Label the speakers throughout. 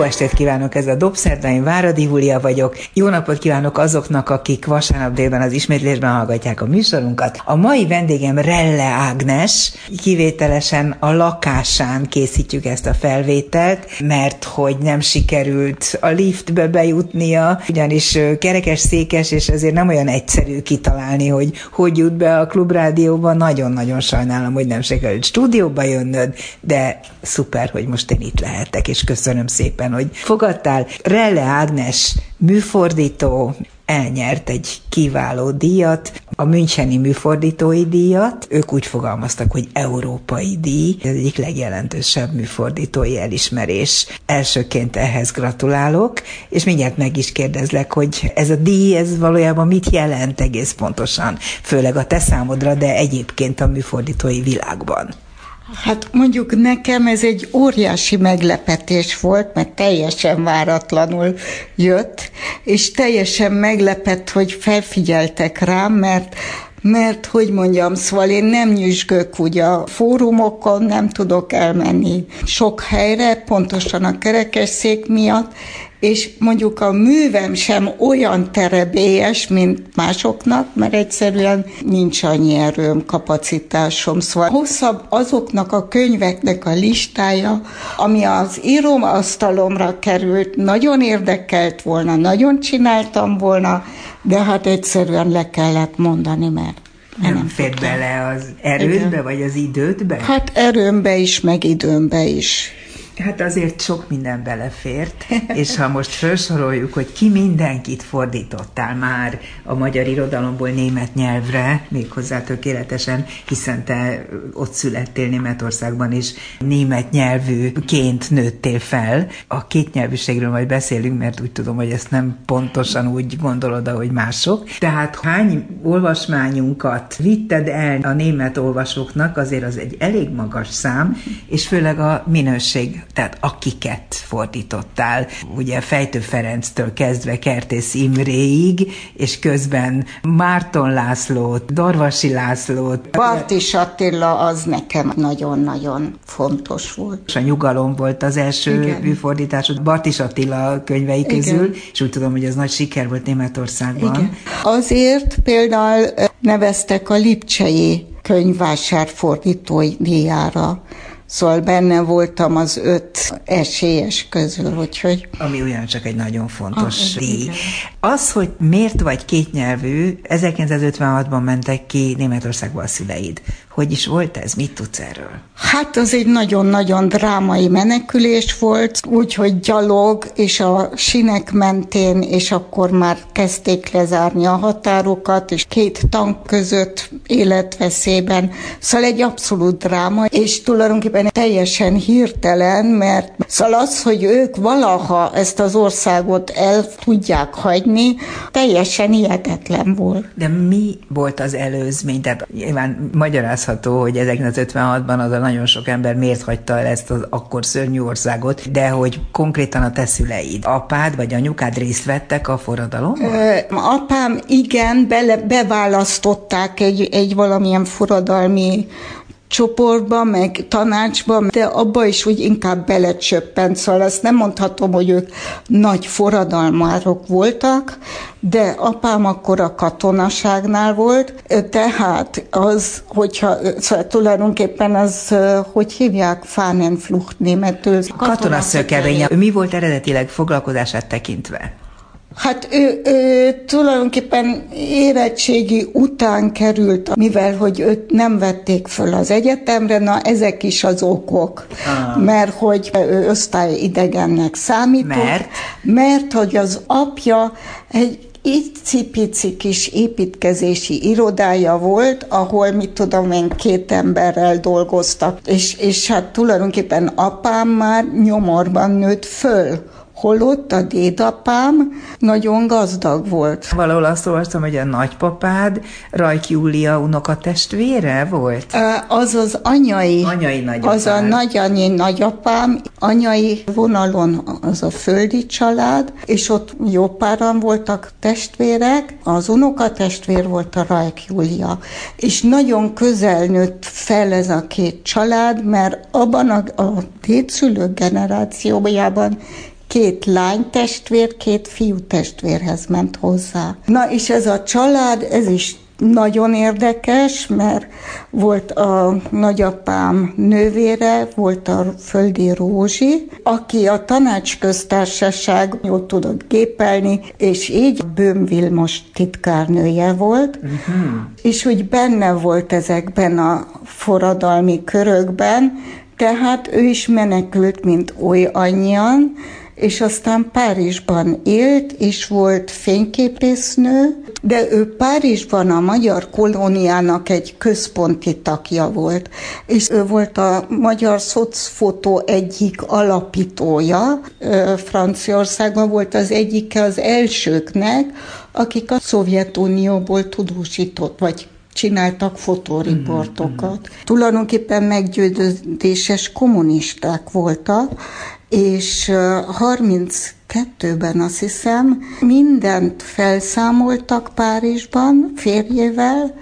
Speaker 1: Jó estét kívánok, ez a Dobszerda, én Váradi Júlia vagyok. Jó napot kívánok azoknak, akik vasárnap délben az ismétlésben hallgatják a műsorunkat. A mai vendégem Relle Ágnes, kivételesen a lakásán készítjük ezt a felvételt, mert hogy nem sikerült a liftbe bejutnia, ugyanis kerekes székes, és ezért nem olyan egyszerű kitalálni, hogy hogy jut be a klubrádióba. Nagyon-nagyon sajnálom, hogy nem sikerült stúdióba jönnöd, de szuper, hogy most én itt lehetek, és köszönöm szépen szépen, hogy fogadtál. Relle Ágnes műfordító, elnyert egy kiváló díjat, a Müncheni műfordítói díjat. Ők úgy fogalmaztak, hogy európai díj, ez egyik legjelentősebb műfordítói elismerés. Elsőként ehhez gratulálok, és mindjárt meg is kérdezlek, hogy ez a díj, ez valójában mit jelent egész pontosan, főleg a te számodra, de egyébként a műfordítói világban.
Speaker 2: Hát mondjuk nekem ez egy óriási meglepetés volt, mert teljesen váratlanul jött, és teljesen meglepett, hogy felfigyeltek rám, mert mert, hogy mondjam, szóval én nem nyüzsgök ugye a fórumokon, nem tudok elmenni sok helyre, pontosan a kerekesszék miatt, és mondjuk a művem sem olyan terebélyes, mint másoknak, mert egyszerűen nincs annyi erőm, kapacitásom. Szóval hosszabb azoknak a könyveknek a listája, ami az íróasztalomra került, nagyon érdekelt volna, nagyon csináltam volna, de hát egyszerűen le kellett mondani, mert
Speaker 1: nem, nem fér bele az erődbe, Igen. vagy az idődbe?
Speaker 2: Hát erőmbe is, meg időmbe is.
Speaker 1: Hát azért sok minden belefért, és ha most felsoroljuk, hogy ki mindenkit fordítottál már a magyar irodalomból német nyelvre, méghozzá tökéletesen, hiszen te ott születtél Németországban, és német nyelvűként nőttél fel. A kétnyelvűségről majd beszélünk, mert úgy tudom, hogy ezt nem pontosan úgy gondolod, ahogy mások. Tehát hány olvasmányunkat vitted el a német olvasóknak, azért az egy elég magas szám, és főleg a minőség tehát akiket fordítottál, ugye Fejtő Ferenctől kezdve Kertész Imréig, és közben Márton Lászlót, Dorvasi Lászlót.
Speaker 2: Bartis Attila az nekem nagyon-nagyon fontos volt.
Speaker 1: És a Nyugalom volt az első Igen. műfordításod Bartis Attila könyvei közül, Igen. és úgy tudom, hogy ez nagy siker volt Németországban. Igen.
Speaker 2: Azért például neveztek a Lipcsei könyvvásár fordítói díjára Szóval benne voltam az öt esélyes közül, úgyhogy...
Speaker 1: Ami ugyancsak egy nagyon fontos ah, díj. Az, hogy miért vagy kétnyelvű, 1956-ban mentek ki Németországba a szüleid. Hogy is volt ez? Mit tudsz erről?
Speaker 2: Hát az egy nagyon-nagyon drámai menekülés volt, úgyhogy gyalog, és a sinek mentén, és akkor már kezdték lezárni a határokat, és két tank között életveszélyben. Szóval egy abszolút dráma, és tulajdonképpen teljesen hirtelen, mert szóval az, hogy ők valaha ezt az országot el tudják hagyni, teljesen hihetetlen volt.
Speaker 1: De mi volt az előzmény? Tehát nyilván magyarázhat magyarázható, hogy 1956-ban az a nagyon sok ember miért hagyta el ezt az akkor szörnyű országot, de hogy konkrétan a te szüleid, apád vagy anyukád részt vettek a forradalomban?
Speaker 2: Apám igen, bele, beválasztották egy, egy valamilyen forradalmi csoportba, meg tanácsba, de abba is úgy inkább belecsöppent, szóval azt nem mondhatom, hogy ők nagy forradalmárok voltak, de apám akkor a katonaságnál volt, tehát az, hogyha, szóval tulajdonképpen az, hogy hívják, Fahnenflucht németül.
Speaker 1: Katonaszökevény. Mi volt eredetileg foglalkozását tekintve?
Speaker 2: Hát ő, ő tulajdonképpen érettségi után került, mivel hogy őt nem vették föl az egyetemre, na ezek is az okok. Ah. Mert hogy ő osztály idegennek számított.
Speaker 1: Mert?
Speaker 2: Mert hogy az apja egy icipici kis építkezési irodája volt, ahol, mit tudom én, két emberrel dolgoztak, és, és hát tulajdonképpen apám már nyomorban nőtt föl holott a dédapám nagyon gazdag volt.
Speaker 1: Valahol azt olvastam, hogy a nagypapád Rajk Júlia unokatestvére volt?
Speaker 2: Az az anyai.
Speaker 1: Anyai nagyapám.
Speaker 2: Az a nagyanyai nagyapám, anyai vonalon az a földi család, és ott jó páran voltak testvérek, az unokatestvér volt a Rajk Júlia. És nagyon közel nőtt fel ez a két család, mert abban a, a dédszülők generációjában két lány testvér, két fiú testvérhez ment hozzá. Na és ez a család, ez is nagyon érdekes, mert volt a nagyapám nővére, volt a Földi Rózsi, aki a tanácsköztársaság jól tudott gépelni, és így Bőm Vilmos titkárnője volt, uh-huh. és úgy benne volt ezekben a forradalmi körökben, tehát ő is menekült, mint oly annyian, és aztán Párizsban élt, és volt fényképésznő, de ő Párizsban a magyar kolóniának egy központi tagja volt, és ő volt a magyar szocfotó egyik alapítója. Franciaországban volt az egyike az elsőknek, akik a Szovjetunióból tudósított, vagy csináltak fotóriportokat. Mm-hmm. Tulajdonképpen meggyőződéses kommunisták voltak, és 32-ben azt hiszem mindent felszámoltak Párizsban férjével,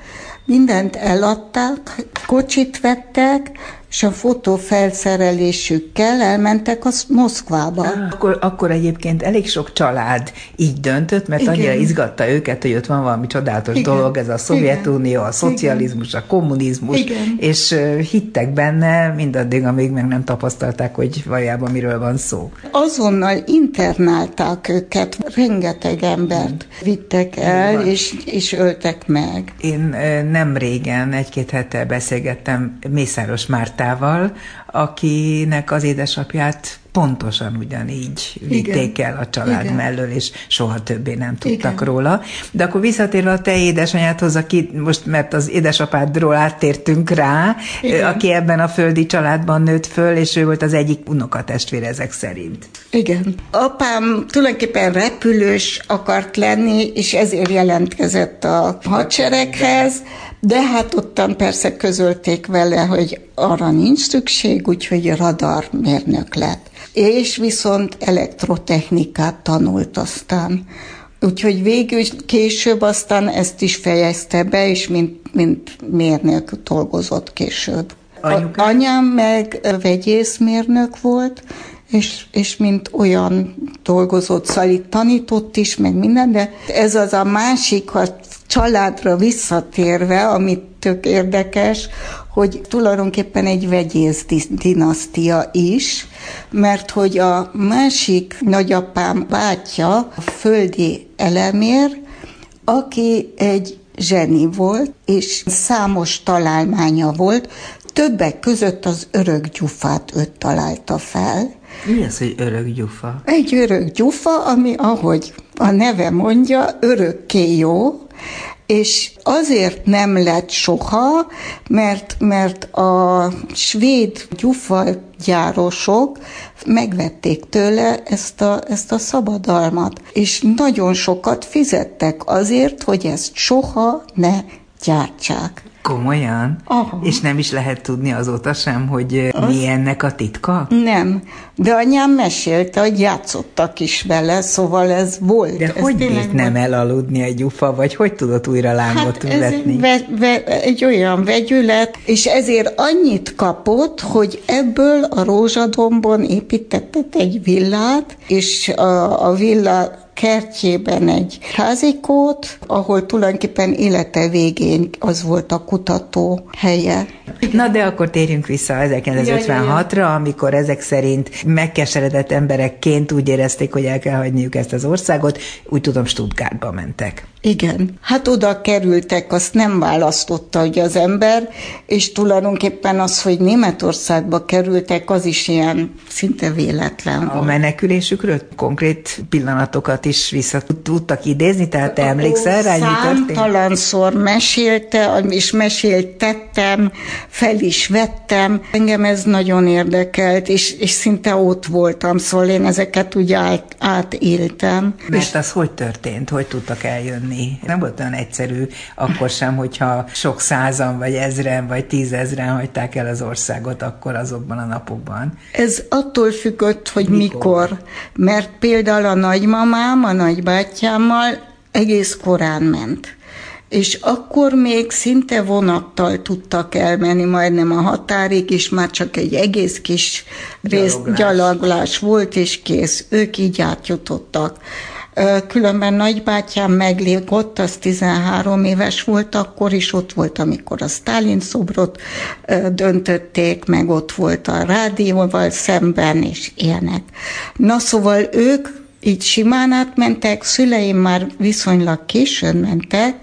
Speaker 2: mindent eladtak, kocsit vettek, és a fotófelszerelésükkel elmentek a Moszkvába.
Speaker 1: Akkor, akkor egyébként elég sok család így döntött, mert Igen. annyira izgatta őket, hogy ott van valami csodálatos Igen. dolog, ez a Szovjetunió, a szocializmus, a kommunizmus, Igen. és hittek benne mindaddig, amíg meg nem tapasztalták, hogy valójában miről van szó.
Speaker 2: Azonnal internálták őket, rengeteg embert vittek el, és, és öltek meg.
Speaker 1: Én nem régen, egy-két hete beszélgettem Mészáros Márt Mártával, akinek az édesapját pontosan ugyanígy vitték el a család Igen. mellől, és soha többé nem tudtak Igen. róla. De akkor visszatérve a te édesanyádhoz, aki most, mert az édesapádról áttértünk rá, Igen. aki ebben a földi családban nőtt föl, és ő volt az egyik unokatestvér ezek szerint.
Speaker 2: Igen. Apám tulajdonképpen repülős akart lenni, és ezért jelentkezett a hadsereghez, de hát ottan persze közölték vele, hogy arra nincs szükség, úgyhogy radarmérnök lett. És viszont elektrotechnikát tanult aztán. Úgyhogy végül később aztán ezt is fejezte be, és mint, mint mérnök dolgozott később. Anyuka? Anyám meg vegyészmérnök volt, és, és mint olyan dolgozott, szóval itt tanított is, meg minden, de ez az a másik, ha családra visszatérve, amit tök érdekes, hogy tulajdonképpen egy vegyész dinasztia is, mert hogy a másik nagyapám bátyja, a földi elemér, aki egy zseni volt, és számos találmánya volt, többek között az örök gyufát őt találta fel.
Speaker 1: Mi az, hogy örök gyufa?
Speaker 2: Egy örök gyufa, ami ahogy a neve mondja, örökké jó, és azért nem lett soha, mert, mert a svéd gyufagyárosok megvették tőle ezt a, ezt a szabadalmat, és nagyon sokat fizettek azért, hogy ezt soha ne gyártsák.
Speaker 1: Komolyan? Aha. És nem is lehet tudni azóta sem, hogy Az... mi ennek a titka?
Speaker 2: Nem, de anyám mesélte, hogy játszottak is vele, szóval ez volt.
Speaker 1: De
Speaker 2: ez
Speaker 1: hogy bírt nem elaludni egy gyufa, vagy hogy tudott újra lángot hát
Speaker 2: vetni? Ez ve, ve, egy olyan vegyület, és ezért annyit kapott, hogy ebből a rózsadombon építettek egy villát, és a, a villa kertjében egy házikót, ahol tulajdonképpen élete végén az volt a kutató helye.
Speaker 1: Na de akkor térjünk vissza 1956-ra, amikor ezek szerint megkeseredett emberekként úgy érezték, hogy el kell hagyniuk ezt az országot, úgy tudom Stuttgartba mentek.
Speaker 2: Igen, hát oda kerültek, azt nem választotta hogy az ember, és tulajdonképpen az, hogy Németországba kerültek, az is ilyen szinte véletlen
Speaker 1: A menekülésükről konkrét pillanatokat is vissza tudtak idézni, tehát te emlékszel rá,
Speaker 2: Számtalanszor mesélte, és meséltettem, fel is vettem. Engem ez nagyon érdekelt, és, és szinte ott voltam, szóval én ezeket úgy át, átéltem.
Speaker 1: Mert és az hogy történt? Hogy tudtak eljönni? Nem volt olyan egyszerű akkor sem, hogyha sok százan, vagy ezren, vagy tízezren hagyták el az országot akkor azokban a napokban.
Speaker 2: Ez attól függött, hogy mikor. mikor. Mert például a nagymamám, a nagybátyámmal egész korán ment és akkor még szinte vonattal tudtak elmenni, majdnem a határig, és már csak egy egész kis rész gyaloglás volt, és kész. Ők így átjutottak. Különben nagybátyám meglégott, az 13 éves volt, akkor is ott volt, amikor a Stalin szobrot döntötték, meg ott volt a rádióval szemben, és ilyenek. Na szóval ők így simán átmentek, szüleim már viszonylag későn mentek,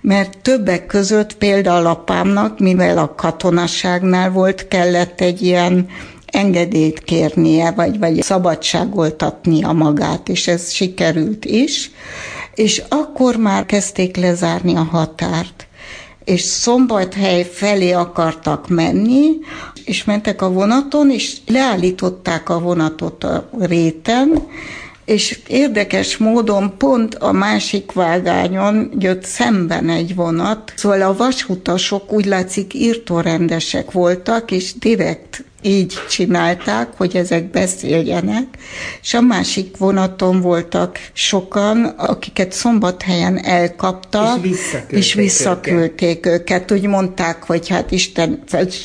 Speaker 2: mert többek között például apámnak, mivel a katonaságnál volt, kellett egy ilyen engedélyt kérnie, vagy, vagy szabadságoltatnia magát, és ez sikerült is, és akkor már kezdték lezárni a határt. És Szombathely felé akartak menni, és mentek a vonaton, és leállították a vonatot a réten, és érdekes módon pont a másik vágányon jött szemben egy vonat, szóval a vasutasok úgy látszik írtórendesek voltak, és direkt így csinálták, hogy ezek beszéljenek, és a másik vonaton voltak sokan, akiket szombathelyen elkaptak,
Speaker 1: és visszaküldték,
Speaker 2: és visszaküldték őket. őket. Úgy mondták, hogy hát Isten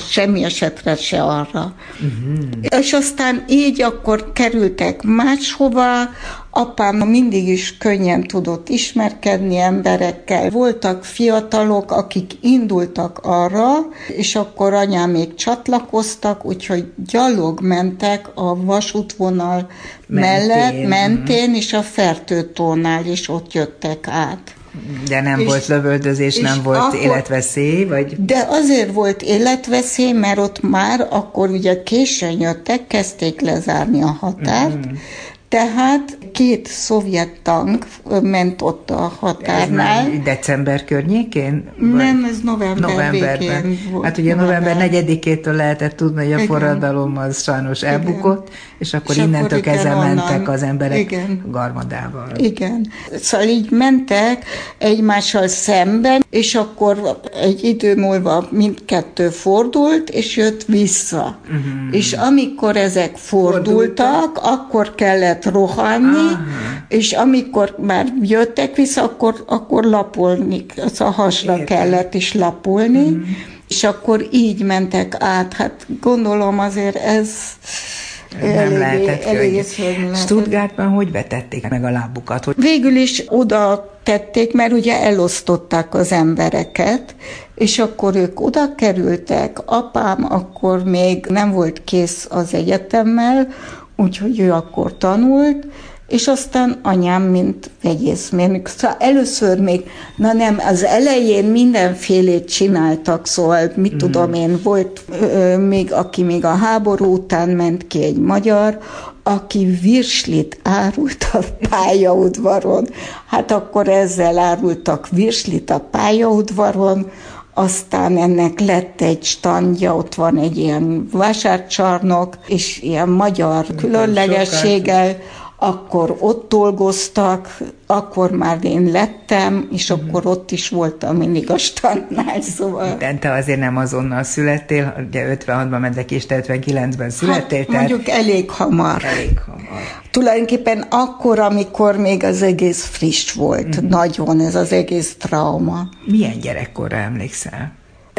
Speaker 2: semmi esetre se arra. Uh-huh. És aztán így akkor kerültek máshova, Apám mindig is könnyen tudott ismerkedni emberekkel. Voltak fiatalok, akik indultak arra, és akkor anyám még csatlakoztak, úgyhogy gyalog mentek a vasútvonal mentén. mellett, mentén, és a fertőtónál is ott jöttek át.
Speaker 1: De nem és, volt lövöldözés, nem volt akkor, életveszély? Vagy?
Speaker 2: De azért volt életveszély, mert ott már akkor ugye későn jöttek, kezdték lezárni a határt, mm. Tehát két szovjet tank ment ott a határnál. Ez
Speaker 1: december környékén?
Speaker 2: Nem, ez november novemberben.
Speaker 1: Volt hát ugye november 4-től lehetett tudni, hogy a Igen. forradalom az sajnos Igen. elbukott, és akkor és innentől kezdve mentek az emberek Igen. garmadával.
Speaker 2: Igen. Szóval így mentek egymással szemben, és akkor egy idő múlva mindkettő fordult, és jött vissza. Uh-huh. És amikor ezek fordultak, fordultak, akkor kellett kellett rohanni, Aha. és amikor már jöttek vissza, akkor, akkor lapolni, az a hasra Értem. kellett is lapolni, mm. és akkor így mentek át. Hát gondolom azért ez
Speaker 1: nem eléggé, lehetett eléggé Stuttgartban hogy vetették meg a lábukat? Hogy...
Speaker 2: Végül is oda tették, mert ugye elosztották az embereket, és akkor ők oda kerültek, apám akkor még nem volt kész az egyetemmel, úgyhogy ő akkor tanult, és aztán anyám, mint vegyészmérnök. Szóval először még, na nem, az elején mindenfélét csináltak, szóval mit mm. tudom én, volt ö, még, aki még a háború után ment ki egy magyar, aki virslit árult a pályaudvaron. Hát akkor ezzel árultak virslit a pályaudvaron, aztán ennek lett egy standja, ott van egy ilyen vásárcsarnok, és ilyen magyar különlegességgel, akkor ott dolgoztak, akkor már én lettem, és uh-huh. akkor ott is voltam mindig a standnál, szóval...
Speaker 1: De te azért nem azonnal születtél, ugye 56-ban mentek, és te 59-ben születtél. Hát,
Speaker 2: tehát... mondjuk elég hamar.
Speaker 1: Elég hamar.
Speaker 2: Tulajdonképpen akkor, amikor még az egész friss volt, uh-huh. nagyon ez az egész trauma.
Speaker 1: Milyen gyerekkorra emlékszel?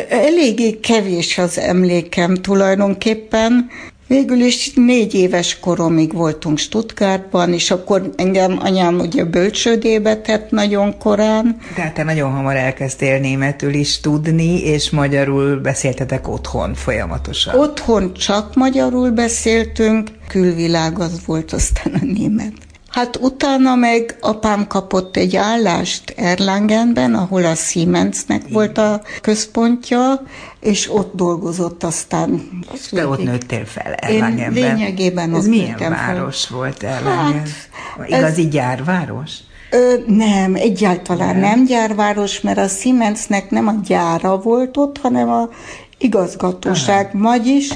Speaker 2: Eléggé kevés az emlékem tulajdonképpen. Végül is négy éves koromig voltunk Stuttgartban, és akkor engem anyám ugye bölcsődébe tett nagyon korán.
Speaker 1: Tehát te nagyon hamar elkezdtél németül is tudni, és magyarul beszéltetek otthon folyamatosan.
Speaker 2: Otthon csak magyarul beszéltünk, külvilág az volt aztán a német. Hát utána meg apám kapott egy állást Erlangenben, ahol a Siemensnek Igen. volt a központja, és ott dolgozott aztán.
Speaker 1: Te ott nőttél fel Erlangenben.
Speaker 2: Én lényegében
Speaker 1: Ez milyen város fel. volt Erlangen? Hát, Igazi ez... gyárváros?
Speaker 2: Ö, nem, egyáltalán nem. nem gyárváros, mert a Siemensnek nem a gyára volt ott, hanem a igazgatóság, Aha. vagyis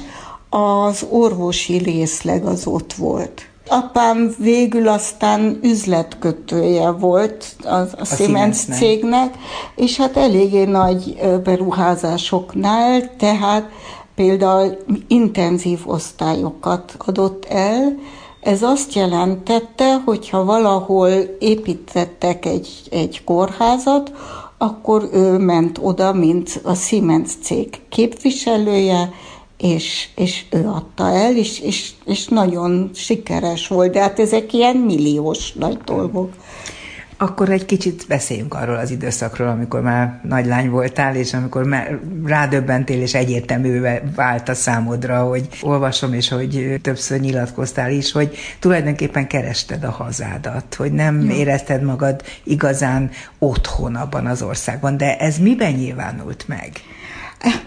Speaker 2: az orvosi részleg az ott volt. Apám végül aztán üzletkötője volt a, a, a Siemens cégnek, és hát eléggé nagy beruházásoknál, tehát például intenzív osztályokat adott el, ez azt jelentette, hogy ha valahol építettek egy, egy kórházat, akkor ő ment oda, mint a Siemens cég képviselője, és, és ő adta el, és, és, és nagyon sikeres volt, de hát ezek ilyen milliós nagy dolgok.
Speaker 1: Akkor egy kicsit beszéljünk arról az időszakról, amikor már nagy lány voltál, és amikor már rádöbbentél, és egyértelművé vált a számodra, hogy olvasom, és hogy többször nyilatkoztál is, hogy tulajdonképpen kerested a hazádat, hogy nem ja. érezted magad igazán otthon abban az országban. De ez miben nyilvánult meg?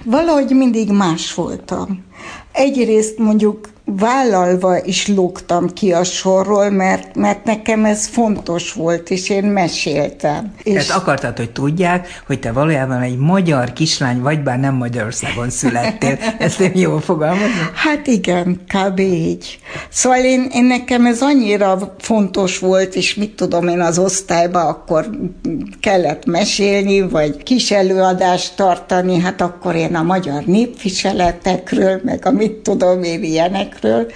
Speaker 2: Valahogy mindig más voltam. Egyrészt mondjuk vállalva is lógtam ki a sorról, mert, mert nekem ez fontos volt, és én meséltem.
Speaker 1: És akartad, hogy tudják, hogy te valójában egy magyar kislány vagy, bár nem Magyarországon születtél. Ezt én jól fogalmazom?
Speaker 2: Hát igen, kb. így. Szóval én, én nekem ez annyira fontos volt, és mit tudom én az osztályba, akkor kellett mesélni, vagy kis előadást tartani, hát akkor én a magyar népviseletekről, meg a mit tudom én ilyenek ezekről,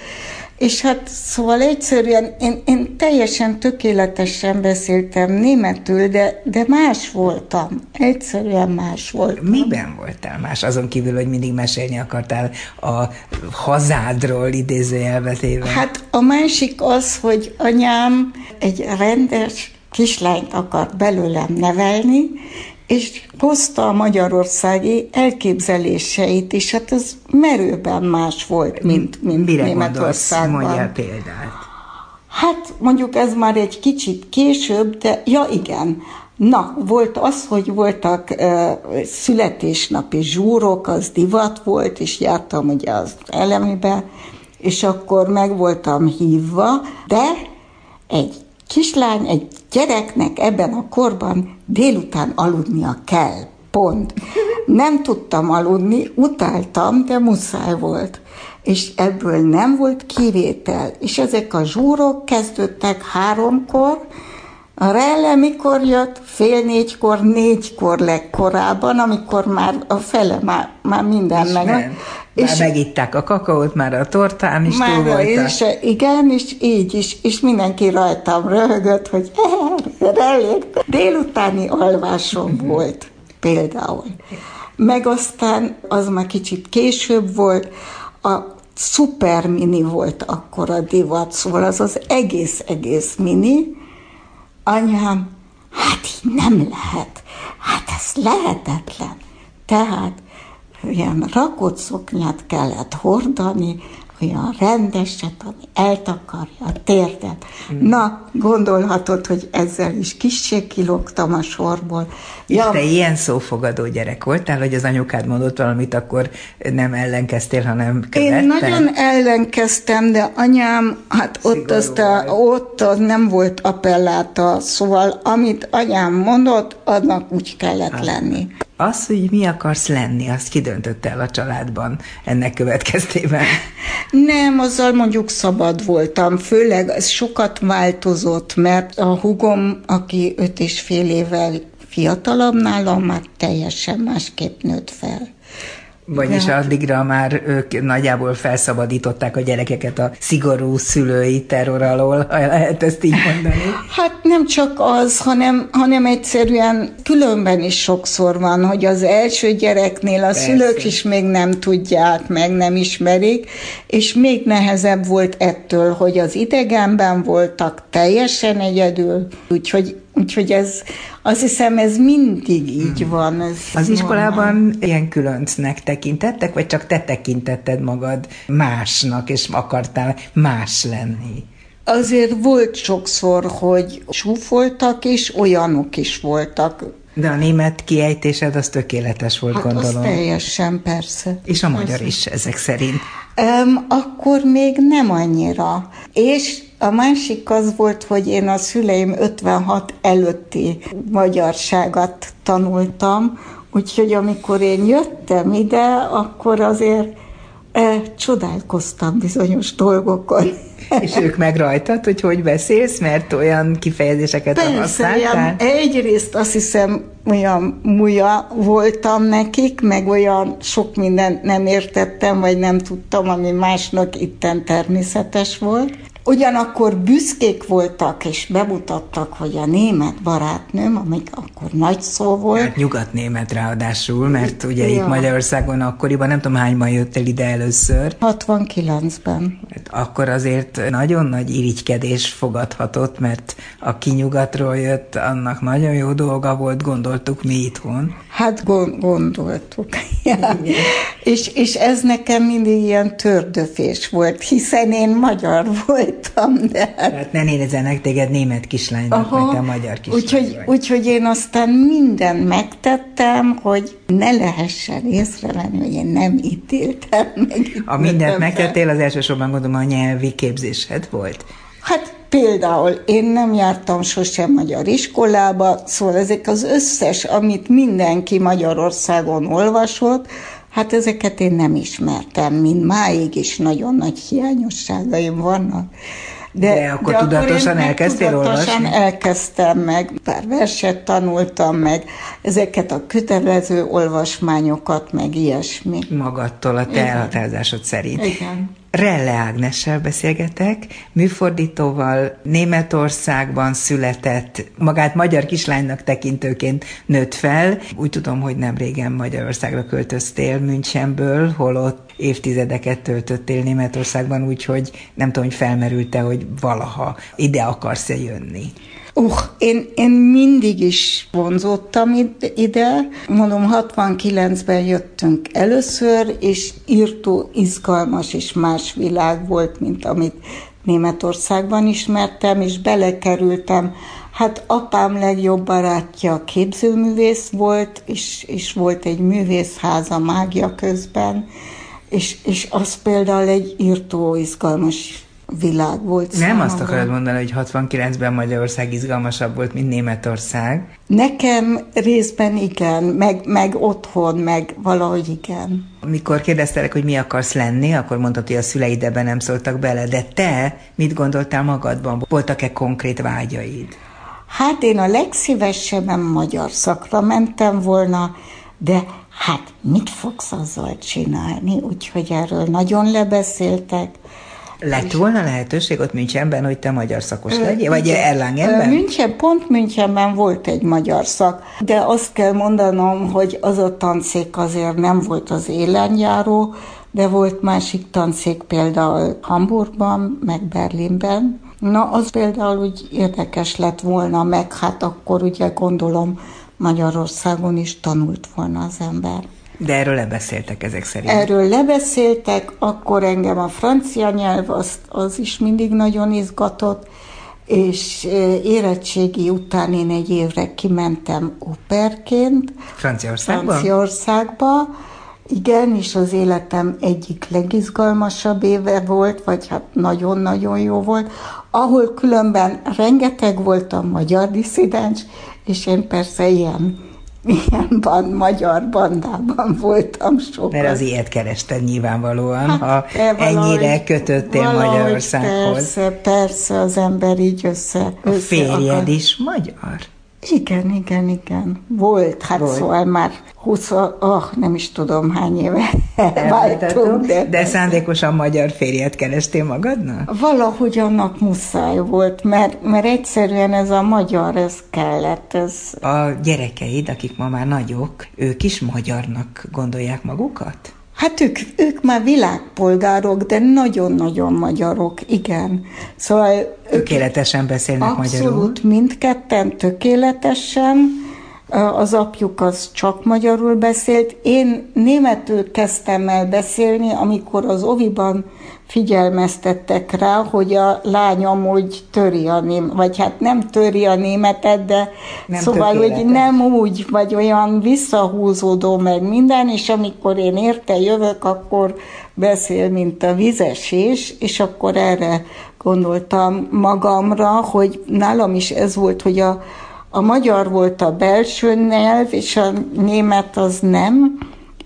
Speaker 2: és hát szóval egyszerűen én, én teljesen tökéletesen beszéltem németül, de, de más voltam. Egyszerűen más voltam.
Speaker 1: Miben voltál más? Azon kívül, hogy mindig mesélni akartál a hazádról idézőjelvetével.
Speaker 2: Hát a másik az, hogy anyám egy rendes kislányt akart belőlem nevelni, és hozta a magyarországi elképzeléseit, és hát ez merőben más volt, mint, mint
Speaker 1: Mire Németországban. Mondjál példát.
Speaker 2: Hát mondjuk ez már egy kicsit később, de ja igen, Na, volt az, hogy voltak uh, születésnapi zsúrok, az divat volt, és jártam ugye az elemibe, és akkor meg voltam hívva, de egy kislány, egy gyereknek ebben a korban délután aludnia kell. Pont. Nem tudtam aludni, utáltam, de muszáj volt. És ebből nem volt kivétel. És ezek a zsúrok kezdődtek háromkor, a relle mikor jött? Fél négykor, négykor legkorábban, amikor már a fele, már, már minden és meg.
Speaker 1: Nem. És már megitták a kakaót, már a tortán is már túl voltak. És,
Speaker 2: igen, és így is, és mindenki rajtam röhögött, hogy rellét. Délutáni alvásom uh-huh. volt például. Meg aztán, az már kicsit később volt, a szuper mini volt akkor a divat, szóval az az egész-egész mini, anyám, hát így nem lehet, hát ez lehetetlen. Tehát ilyen rakott szoknyát kellett hordani, olyan rendeset, ami eltakarja a térdet. Mm. Na, gondolhatod, hogy ezzel is kissé kilógtam a sorból.
Speaker 1: Ja. Te ilyen szófogadó gyerek voltál, hogy az anyukád mondott valamit, akkor nem ellenkeztél, hanem követte?
Speaker 2: Én nagyon ellenkeztem, de anyám, hát ott, azt a, ott az nem volt appelláta, szóval amit anyám mondott, annak úgy kellett hát. lenni.
Speaker 1: Az, hogy mi akarsz lenni, azt kidöntött el a családban ennek következtében?
Speaker 2: Nem, azzal mondjuk szabad voltam, főleg ez sokat változott, mert a hugom, aki öt és fél évvel fiatalabb nálam, már teljesen másképp nőtt fel.
Speaker 1: Vagyis hát... addigra már ők nagyjából felszabadították a gyerekeket a szigorú szülői terror alól, ha lehet ezt így mondani.
Speaker 2: Hát nem csak az, hanem, hanem egyszerűen különben is sokszor van, hogy az első gyereknél a Persze. szülők is még nem tudják, meg nem ismerik, és még nehezebb volt ettől, hogy az idegenben voltak teljesen egyedül, úgyhogy Úgyhogy ez, azt hiszem, ez mindig így hmm. van. Ez
Speaker 1: az iskolában normál. ilyen különcnek tekintettek, vagy csak te tekintetted magad másnak, és akartál más lenni?
Speaker 2: Azért volt sokszor, hogy súfoltak, és olyanok is voltak.
Speaker 1: De a német kiejtésed az tökéletes volt,
Speaker 2: hát
Speaker 1: gondolom.
Speaker 2: Az teljesen, persze.
Speaker 1: És a magyar persze. is, ezek szerint.
Speaker 2: Um, akkor még nem annyira. És a másik az volt, hogy én a szüleim 56 előtti magyarságot tanultam, Úgyhogy amikor én jöttem ide, akkor azért e, csodálkoztam bizonyos dolgokon.
Speaker 1: És ők meg rajtad, hogy hogy beszélsz, mert olyan kifejezéseket Persze, használtál?
Speaker 2: egyrészt azt hiszem olyan múja voltam nekik, meg olyan sok mindent nem értettem, vagy nem tudtam, ami másnak itten természetes volt. Ugyanakkor büszkék voltak, és bemutattak, hogy a német barátnőm, amik akkor nagy szó volt. Hát
Speaker 1: nyugat-német ráadásul, mert ugye ja. itt Magyarországon akkoriban nem tudom hányban jött el ide először.
Speaker 2: 69-ben.
Speaker 1: Hát akkor azért nagyon nagy irigykedés fogadhatott, mert aki nyugatról jött, annak nagyon jó dolga volt, gondoltuk mi itthon.
Speaker 2: Hát gondoltuk. Ja. És, és ez nekem mindig ilyen tördöfés volt, hiszen én magyar voltam. De...
Speaker 1: Hát ne nézzenek téged német kislánynak, Aha, te magyar kislány
Speaker 2: úgyhogy, vagy. úgyhogy én aztán minden megtettem, hogy ne lehessen észrevenni, hogy én nem ítéltem meg.
Speaker 1: A mindent megtettél, az elsősorban gondolom a nyelvi képzésed volt.
Speaker 2: Hát Például én nem jártam sosem magyar iskolába, szóval ezek az összes, amit mindenki Magyarországon olvasott, hát ezeket én nem ismertem, mint máig is nagyon nagy hiányosságaim vannak.
Speaker 1: De, de akkor de tudatosan akkor elkezdtél tudatosan olvasni?
Speaker 2: elkezdtem meg, pár verset tanultam meg, ezeket a kötelező olvasmányokat, meg ilyesmi.
Speaker 1: Magadtól a te elhatározásod szerint.
Speaker 2: Igen.
Speaker 1: Relle Ágnessel beszélgetek, műfordítóval Németországban született, magát magyar kislánynak tekintőként nőtt fel. Úgy tudom, hogy nem régen Magyarországra költöztél Münchenből, holott évtizedeket töltöttél Németországban, úgyhogy nem tudom, hogy felmerült-e, hogy valaha ide akarsz-e jönni.
Speaker 2: Uh, én, én mindig is vonzottam ide. Mondom, 69-ben jöttünk először, és írtó, izgalmas és más világ volt, mint amit Németországban ismertem, és belekerültem. Hát apám legjobb barátja képzőművész volt, és, és volt egy művészháza mágia közben, és, és az például egy írtó, izgalmas világ volt
Speaker 1: Nem számomra. azt akarod mondani, hogy 69-ben Magyarország izgalmasabb volt, mint Németország?
Speaker 2: Nekem részben igen, meg, meg otthon, meg valahogy igen.
Speaker 1: Mikor kérdeztelek, hogy mi akarsz lenni, akkor mondtad, hogy a szüleid ebben nem szóltak bele, de te mit gondoltál magadban? Voltak-e konkrét vágyaid?
Speaker 2: Hát én a legszívesebben magyar szakra mentem volna, de hát mit fogsz azzal csinálni? Úgyhogy erről nagyon lebeszéltek.
Speaker 1: Lett volna lehetőség ott Münchenben, hogy te magyar szakos legyél, vagy Erlangenben?
Speaker 2: München, pont Münchenben volt egy magyar szak, de azt kell mondanom, hogy az a tanszék azért nem volt az élenjáró, de volt másik tanszék például Hamburgban, meg Berlinben. Na, az például úgy érdekes lett volna, meg hát akkor ugye gondolom Magyarországon is tanult volna az ember.
Speaker 1: De erről lebeszéltek ezek szerint.
Speaker 2: Erről lebeszéltek, akkor engem a francia nyelv az, az is mindig nagyon izgatott, és érettségi után én egy évre kimentem operként.
Speaker 1: Franciaországba?
Speaker 2: Franciaországba, igen, és az életem egyik legizgalmasabb éve volt, vagy hát nagyon-nagyon jó volt, ahol különben rengeteg voltam magyar diszidens, és én persze ilyen ilyen van, magyar bandában voltam sokat.
Speaker 1: Mert az ilyet kerested nyilvánvalóan, hát, ha ennyire kötöttél Magyarországhoz.
Speaker 2: Persze, persze az ember így össze,
Speaker 1: össze A férjed akar. is magyar?
Speaker 2: Igen, igen, igen. Volt, hát Volt. szóval már 20, oh, nem is tudom hány éve
Speaker 1: váltunk. De, de szándékosan magyar férjet kerestél magadnak?
Speaker 2: Valahogy annak muszáj volt, mert, mert egyszerűen ez a magyar, ez kellett. Ez...
Speaker 1: A gyerekeid, akik ma már nagyok, ők is magyarnak gondolják magukat?
Speaker 2: Hát ők, ők már világpolgárok, de nagyon-nagyon magyarok, igen. Szóval
Speaker 1: tökéletesen beszélnek
Speaker 2: abszolút
Speaker 1: magyarul?
Speaker 2: Abszolút, mindketten tökéletesen. Az apjuk az csak magyarul beszélt. Én németül kezdtem el beszélni, amikor az oviban figyelmeztettek rá, hogy a lányom úgy töri a német, vagy hát nem töri a németet, de nem szóval, tökéletes. hogy nem úgy, vagy olyan visszahúzódó meg minden, és amikor én érte jövök, akkor beszél, mint a vizesés, és akkor erre gondoltam magamra, hogy nálam is ez volt, hogy a, A magyar volt a belső nyelv, és a német az nem,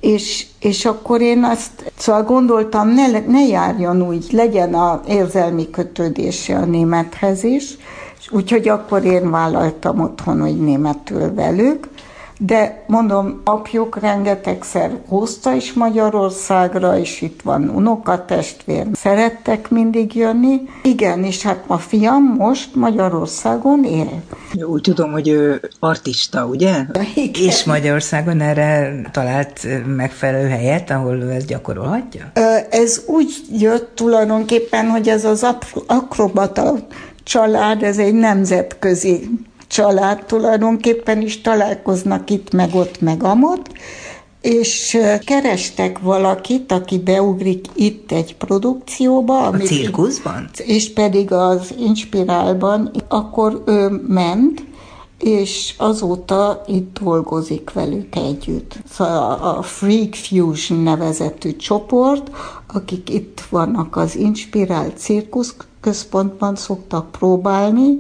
Speaker 2: és, és akkor én azt szóval gondoltam, ne, ne járjon úgy, legyen a érzelmi kötődése a némethez is, úgyhogy akkor én vállaltam otthon, hogy németül velük, de mondom, apjuk rengetegszer hozta is Magyarországra, és itt van unokatestvér. Szerettek mindig jönni. Igen, és hát a fiam most Magyarországon él.
Speaker 1: Úgy tudom, hogy ő artista, ugye?
Speaker 2: Igen.
Speaker 1: És Magyarországon erre talált megfelelő helyet, ahol ő ezt gyakorolhatja?
Speaker 2: Ez úgy jött tulajdonképpen, hogy ez az akrobata család, ez egy nemzetközi család tulajdonképpen is találkoznak itt, meg ott, meg amott, és kerestek valakit, aki beugrik itt egy produkcióba.
Speaker 1: A cirkuszban?
Speaker 2: És pedig az Inspirálban, akkor ő ment, és azóta itt dolgozik velük együtt. Szóval a Freak Fusion nevezetű csoport, akik itt vannak az Inspirált Cirkusz központban szoktak próbálni,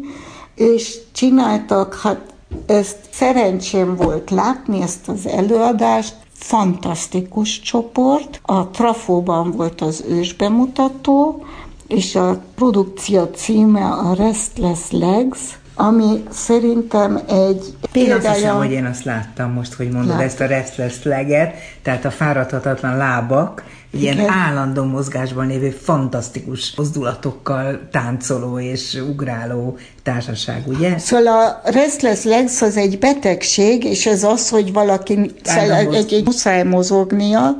Speaker 2: és csináltak, hát ezt szerencsém volt látni, ezt az előadást, fantasztikus csoport. A Trafóban volt az ősbemutató, és a produkció címe a Restless Legs, ami szerintem egy
Speaker 1: példája... Én azt hiszem, hogy én azt láttam most, hogy mondod Lát. ezt a restless leget, tehát a fáradhatatlan lábak, ilyen Igen. állandó mozgásban lévő fantasztikus mozdulatokkal táncoló és ugráló társaság, ugye?
Speaker 2: Szóval a restless legs az egy betegség, és ez az, hogy valaki egy, egy, egy muszáj mozognia,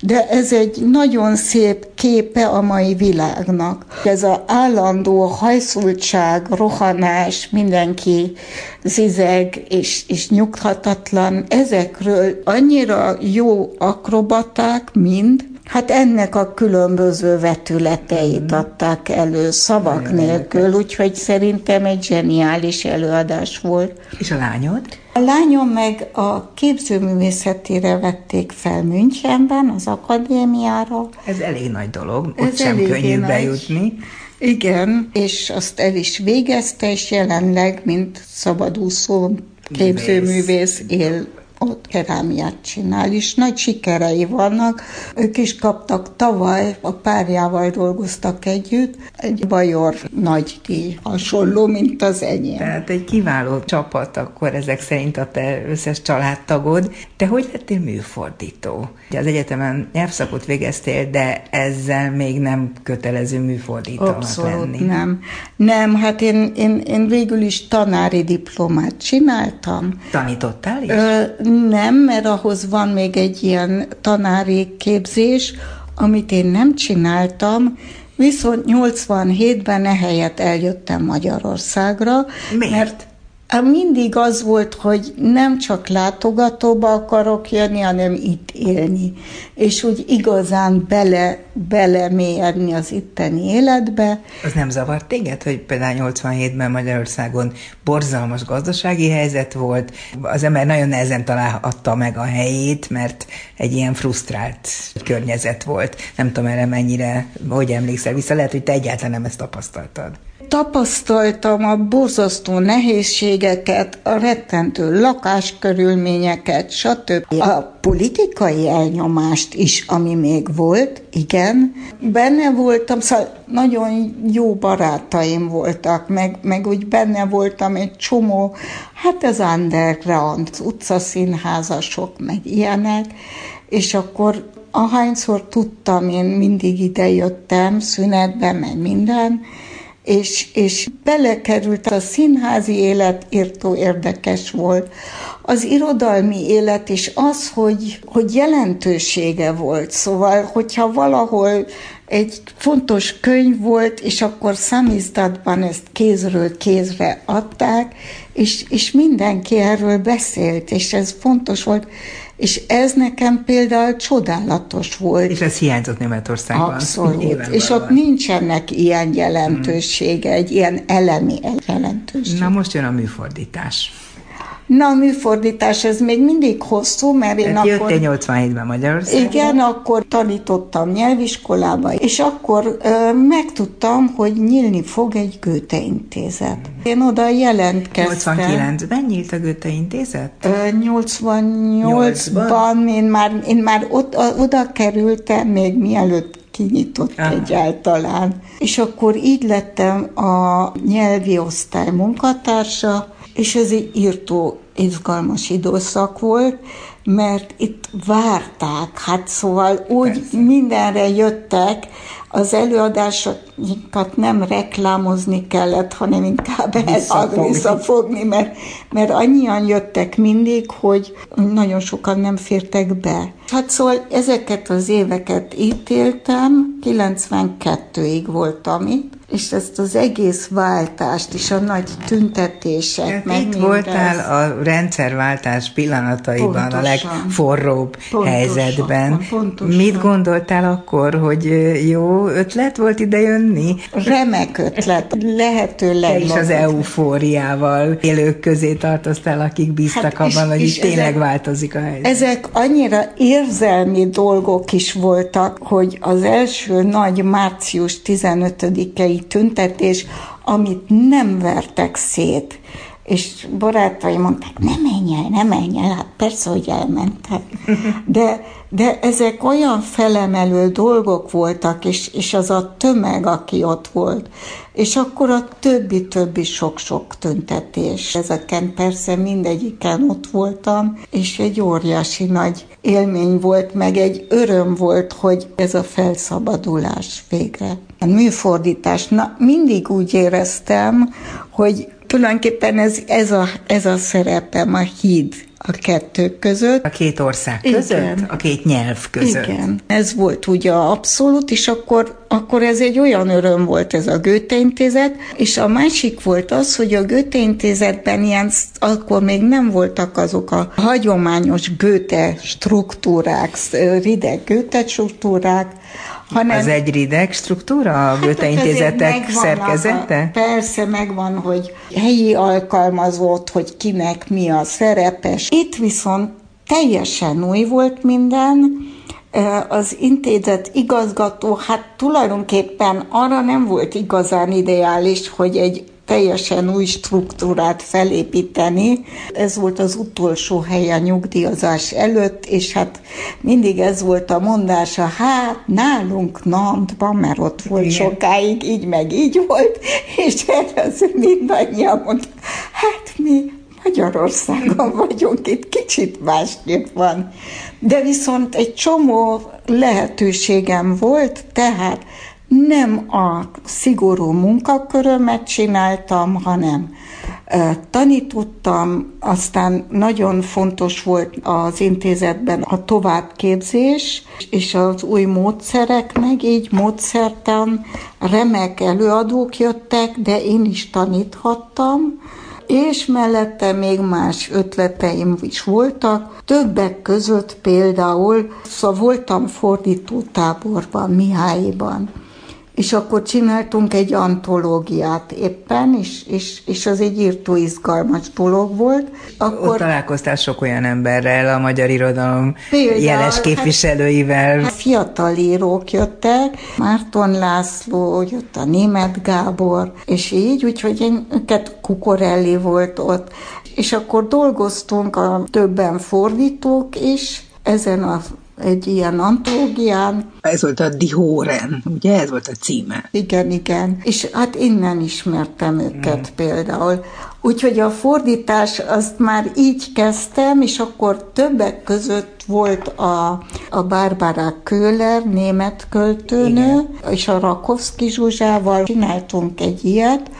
Speaker 2: de ez egy nagyon szép képe a mai világnak. Ez az állandó hajszultság, rohanás, mindenki zizeg és, és nyughatatlan, ezekről annyira jó akrobaták mind, Hát ennek a különböző vetületeit adták elő szavak nélkül, úgyhogy szerintem egy zseniális előadás volt.
Speaker 1: És a lányod?
Speaker 2: A lányom meg a képzőművészetére vették fel Münchenben, az akadémiára.
Speaker 1: Ez elég nagy dolog, ott Ez sem könnyű nagy. bejutni.
Speaker 2: Igen, és azt el is végezte, és jelenleg, mint szabadúszó képzőművész él ott kerámiát csinál, és nagy sikerei vannak. Ők is kaptak tavaly, a párjával dolgoztak együtt, egy bajor nagy díj, hasonló, mint az enyém.
Speaker 1: Tehát egy kiváló csapat akkor ezek szerint a te összes családtagod. Te hogy lettél műfordító? Ugye az egyetemen nyelvszakot végeztél, de ezzel még nem kötelező műfordítónak
Speaker 2: Abszolút
Speaker 1: lenni.
Speaker 2: nem. Nem, hát én, én, én végül is tanári diplomát csináltam.
Speaker 1: Tanítottál is?
Speaker 2: Ö, nem, mert ahhoz van még egy ilyen tanári képzés, amit én nem csináltam, viszont 87-ben ehelyett eljöttem Magyarországra.
Speaker 1: Miért? Mert
Speaker 2: mindig az volt, hogy nem csak látogatóba akarok jönni, hanem itt élni. És úgy igazán bele, bele mélyedni az itteni életbe.
Speaker 1: Az nem zavart téged, hogy például 87-ben Magyarországon borzalmas gazdasági helyzet volt, az ember nagyon nehezen találhatta meg a helyét, mert egy ilyen frusztrált környezet volt. Nem tudom erre mennyire, hogy emlékszel vissza, lehet, hogy te egyáltalán nem ezt tapasztaltad
Speaker 2: tapasztaltam a borzasztó nehézségeket, a rettentő lakáskörülményeket, stb. A politikai elnyomást is, ami még volt, igen. Benne voltam, szóval nagyon jó barátaim voltak, meg, meg úgy benne voltam egy csomó, hát az underground, utcaszínházasok, meg ilyenek, és akkor ahányszor tudtam, én mindig ide jöttem, szünetben, meg minden, és, és belekerült a színházi élet, írtó érdekes volt. Az irodalmi élet is az, hogy, hogy jelentősége volt. Szóval, hogyha valahol egy fontos könyv volt, és akkor számizdatban ezt kézről kézre adták, és, és mindenki erről beszélt, és ez fontos volt. És ez nekem például csodálatos volt.
Speaker 1: És ez hiányzott Németországban.
Speaker 2: Abszolút. És ott nincsenek ilyen jelentősége, egy ilyen elemi jelentőség.
Speaker 1: Na most jön a műfordítás.
Speaker 2: Na, a műfordítás, ez még mindig hosszú, mert én
Speaker 1: hát
Speaker 2: akkor...
Speaker 1: Jöttél 87-ben Magyarországon?
Speaker 2: Igen, akkor tanítottam nyelviskolába, és akkor ö, megtudtam, hogy nyílni fog egy Goethe intézet. Én oda jelentkeztem.
Speaker 1: 89-ben nyílt a Goethe intézet? Ö,
Speaker 2: 88-ban én már, én már oda, oda kerültem, még mielőtt kinyitott Aha. egyáltalán. És akkor így lettem a nyelvi osztály munkatársa, és ez egy írtó izgalmas időszak volt, mert itt várták, hát szóval úgy Persze. mindenre jöttek, az előadásokat nem reklámozni kellett, hanem inkább visszafogni, visszafogni mert, mert annyian jöttek mindig, hogy nagyon sokan nem fértek be. Hát szóval ezeket az éveket itt éltem, 92-ig voltam itt, és ezt az egész váltást és a nagy tüntetések. Hát
Speaker 1: meg itt mindez. voltál a rendszerváltás pillanataiban, pontosan, a legforróbb pontosan, helyzetben. Pontosan. Mit gondoltál akkor, hogy jó ötlet volt ide jönni?
Speaker 2: Remek ötlet, lehető
Speaker 1: Te is az eufóriával élők közé tartoztál, akik bíztak hát abban, és, hogy itt tényleg ezek, változik a helyzet.
Speaker 2: Ezek annyira érzelmi dolgok is voltak, hogy az első nagy március 15-i tüntetés, amit nem vertek szét. És barátaim mondták, nem menj el, nem menj el, hát persze, hogy elmentek. De, de ezek olyan felemelő dolgok voltak, és, és az a tömeg, aki ott volt. És akkor a többi-többi sok-sok tüntetés. Ezeken persze mindegyiken ott voltam, és egy óriási nagy élmény volt, meg egy öröm volt, hogy ez a felszabadulás végre. A műfordítás, na mindig úgy éreztem, hogy tulajdonképpen ez, ez, a, ez a szerepem, a híd a kettő között.
Speaker 1: A két ország között? Igen. A két nyelv között?
Speaker 2: Igen. Ez volt ugye abszolút, és akkor, akkor ez egy olyan öröm volt ez a Goethe Intézet, és a másik volt az, hogy a Goethe Intézetben ilyen, akkor még nem voltak azok a hagyományos Goethe struktúrák, rideg Goethe struktúrák,
Speaker 1: hanem... Az egy rideg struktúra, a hát Goethe intézetek szerkezete?
Speaker 2: A, persze megvan, hogy helyi alkalmazott, hogy kinek mi a szerepes. Itt viszont teljesen új volt minden, az intézet igazgató, hát tulajdonképpen arra nem volt igazán ideális, hogy egy teljesen új struktúrát felépíteni. Ez volt az utolsó hely a nyugdíjazás előtt, és hát mindig ez volt a mondása, hát nálunk Nantban, mert ott volt Igen. sokáig, így meg így volt, és erre az mindannyian mondta, hát mi Magyarországon vagyunk, itt kicsit másképp van. De viszont egy csomó lehetőségem volt, tehát nem a szigorú munkakörömet csináltam, hanem tanítottam, aztán nagyon fontos volt az intézetben a továbbképzés, és az új módszerek meg, így módszertan, remek előadók jöttek, de én is taníthattam, és mellette még más ötleteim is voltak, többek között például, szóval voltam fordítótáborban, Mihályban, és akkor csináltunk egy antológiát éppen, és, és, és az egy írtó izgalmas dolog volt.
Speaker 1: Akkor... Ott találkoztál sok olyan emberrel, a magyar irodalom Például, jeles hát- képviselőivel.
Speaker 2: Hát, fiatal írók jöttek, Márton László, jött a német Gábor, és így, úgyhogy én, őket Kukorelli volt ott, és akkor dolgoztunk a többen fordítók is, ezen a egy ilyen antológián.
Speaker 1: Ez volt a Dihoren, ugye? Ez volt a címe.
Speaker 2: Igen, igen. És hát innen ismertem őket mm. például. Úgyhogy a fordítás azt már így kezdtem, és akkor többek között volt a, a Barbara Köhler, német költőnő, Igen. és a Rakowski Zsuzsával csináltunk egy ilyet,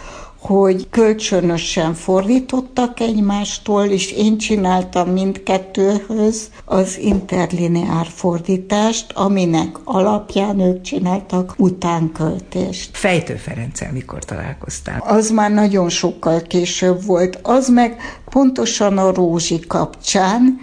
Speaker 2: hogy kölcsönösen fordítottak egymástól, és én csináltam mindkettőhöz az interlineár fordítást, aminek alapján ők csináltak utánköltést.
Speaker 1: Fejtő Ferenccel mikor találkoztál?
Speaker 2: Az már nagyon sokkal később volt. Az meg pontosan a Rózsi kapcsán,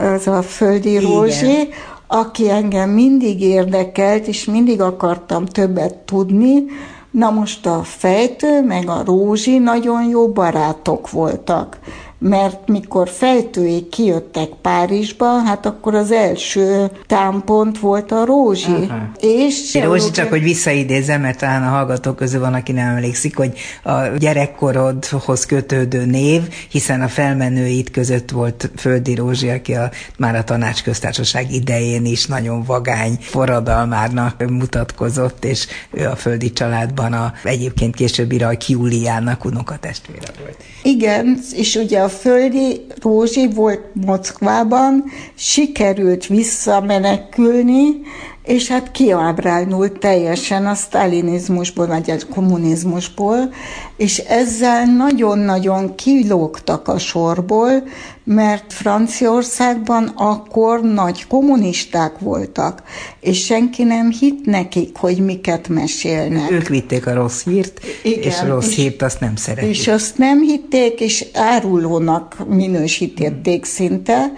Speaker 2: az a földi Rózsi, aki engem mindig érdekelt, és mindig akartam többet tudni, Na most a fejtő meg a Rózsi nagyon jó barátok voltak, mert mikor fejtőik kijöttek Párizsba, hát akkor az első támpont volt a Rózsi. Aha.
Speaker 1: És Rózsi, csak hogy visszaidézem, mert talán a hallgatók közül van, aki nem emlékszik, hogy a gyerekkorodhoz kötődő név, hiszen a felmenőit között volt Földi Rózsi, aki a, már a tanácsköztársaság idején is nagyon vagány forradalmárnak mutatkozott, és ő a Földi családban a egyébként későbbi Rajk Júliának unokatestvére volt.
Speaker 2: Igen, és ugye a Földi Rózsi volt Moszkvában, sikerült visszamenekülni, és hát kiábrálnult teljesen a sztálinizmusból, vagy a kommunizmusból, és ezzel nagyon-nagyon kilógtak a sorból, mert Franciaországban akkor nagy kommunisták voltak, és senki nem hitt nekik, hogy miket mesélnek.
Speaker 1: Ők vitték a rossz hírt, Igen, és a rossz és, hírt azt nem szeretik.
Speaker 2: És azt nem hitték, és árulónak minősítették szinte.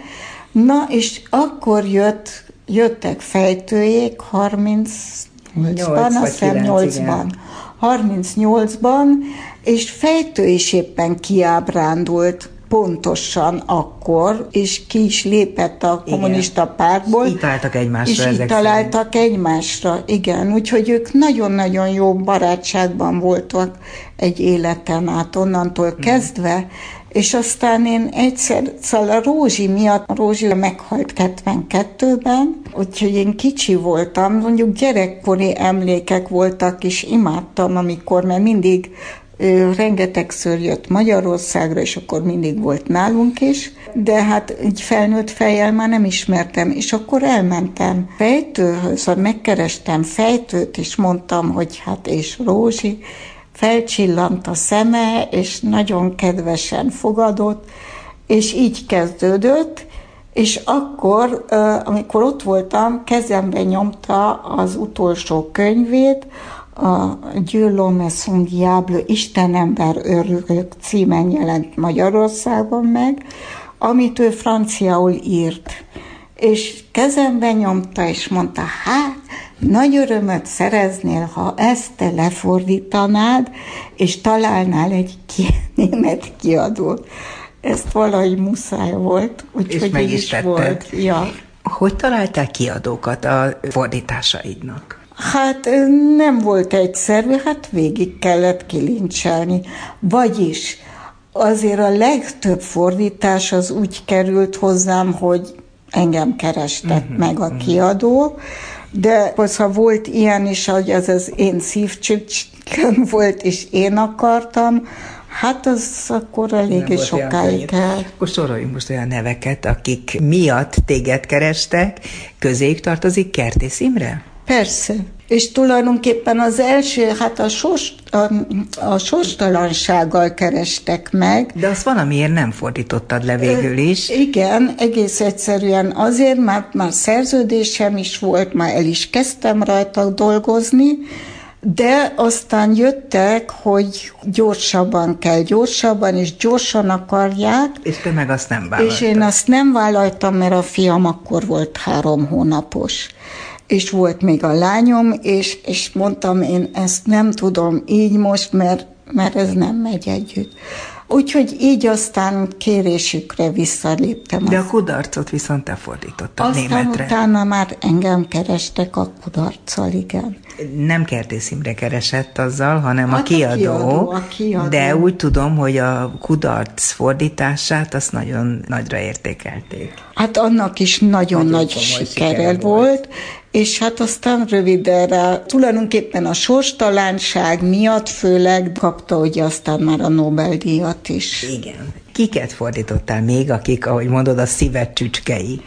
Speaker 2: Na, és akkor jött jöttek fejtőjék 38-ban, azt hiszem 8-ban. 38-ban, és fejtő is éppen kiábrándult pontosan akkor, és ki is lépett a kommunista igen. pártból.
Speaker 1: És így találtak egymásra
Speaker 2: És ezek így találtak szerint. egymásra, igen. Úgyhogy ők nagyon-nagyon jó barátságban voltak egy életen át onnantól hmm. kezdve, és aztán én egyszer, szóval a Rózsi miatt, a Rózsi meghalt 72-ben, úgyhogy én kicsi voltam, mondjuk gyerekkori emlékek voltak, és imádtam, amikor, mert mindig ő rengetegször jött Magyarországra, és akkor mindig volt nálunk is, de hát így felnőtt fejjel már nem ismertem, és akkor elmentem fejtőhöz, szóval megkerestem fejtőt, és mondtam, hogy hát és Rózsi, felcsillant a szeme, és nagyon kedvesen fogadott, és így kezdődött, és akkor, amikor ott voltam, kezembe nyomta az utolsó könyvét, a Dieu l'homme son Isten ember örülök címen jelent Magyarországon meg, amit ő franciául írt. És kezembe nyomta, és mondta, hát, nagy örömöt szereznél, ha ezt te lefordítanád, és találnál egy ki, német kiadót. Ezt valahogy muszáj volt, úgyhogy meg is, is volt. Ja.
Speaker 1: Hogy találtál kiadókat a fordításaidnak?
Speaker 2: Hát nem volt egyszerű, hát végig kellett kilincselni. Vagyis azért a legtöbb fordítás az úgy került hozzám, hogy engem kerestek uh-huh, meg a uh-huh. kiadó, de ha volt ilyen is, hogy az az én szívcsücsköm volt, és én akartam, Hát az akkor eléggé sokáig kell.
Speaker 1: Akkor soroljunk most olyan neveket, akik miatt téged kerestek, közéjük tartozik Kertész Imre?
Speaker 2: Persze. És tulajdonképpen az első, hát a, sors, a, a sorstalansággal kerestek meg.
Speaker 1: De azt valamiért nem fordítottad le végül is.
Speaker 2: Igen, egész egyszerűen azért, mert már szerződésem is volt, már el is kezdtem rajta dolgozni, de aztán jöttek, hogy gyorsabban kell, gyorsabban, és gyorsan akarják.
Speaker 1: És te meg azt nem vállaltad.
Speaker 2: És én azt nem vállaltam, mert a fiam akkor volt három hónapos és volt még a lányom, és, és mondtam, én ezt nem tudom így most, mert, mert ez nem megy együtt. Úgyhogy így aztán kérésükre visszaléptem.
Speaker 1: De a kudarcot viszont te fordítottad
Speaker 2: aztán
Speaker 1: németre.
Speaker 2: utána már engem kerestek a kudarccal, igen.
Speaker 1: Nem Kertész Imre keresett azzal, hanem hát a, kiadó, a, kiadó, a kiadó. De úgy tudom, hogy a kudarc fordítását azt nagyon nagyra értékelték.
Speaker 2: Hát annak is nagyon, nagyon nagy sikere volt, volt, és hát aztán rövidre, tulajdonképpen a sorstalanság miatt főleg kapta ugye aztán már a Nobel-díjat is.
Speaker 1: Igen. Kiket fordítottál még, akik, ahogy mondod, a szíved csücskei?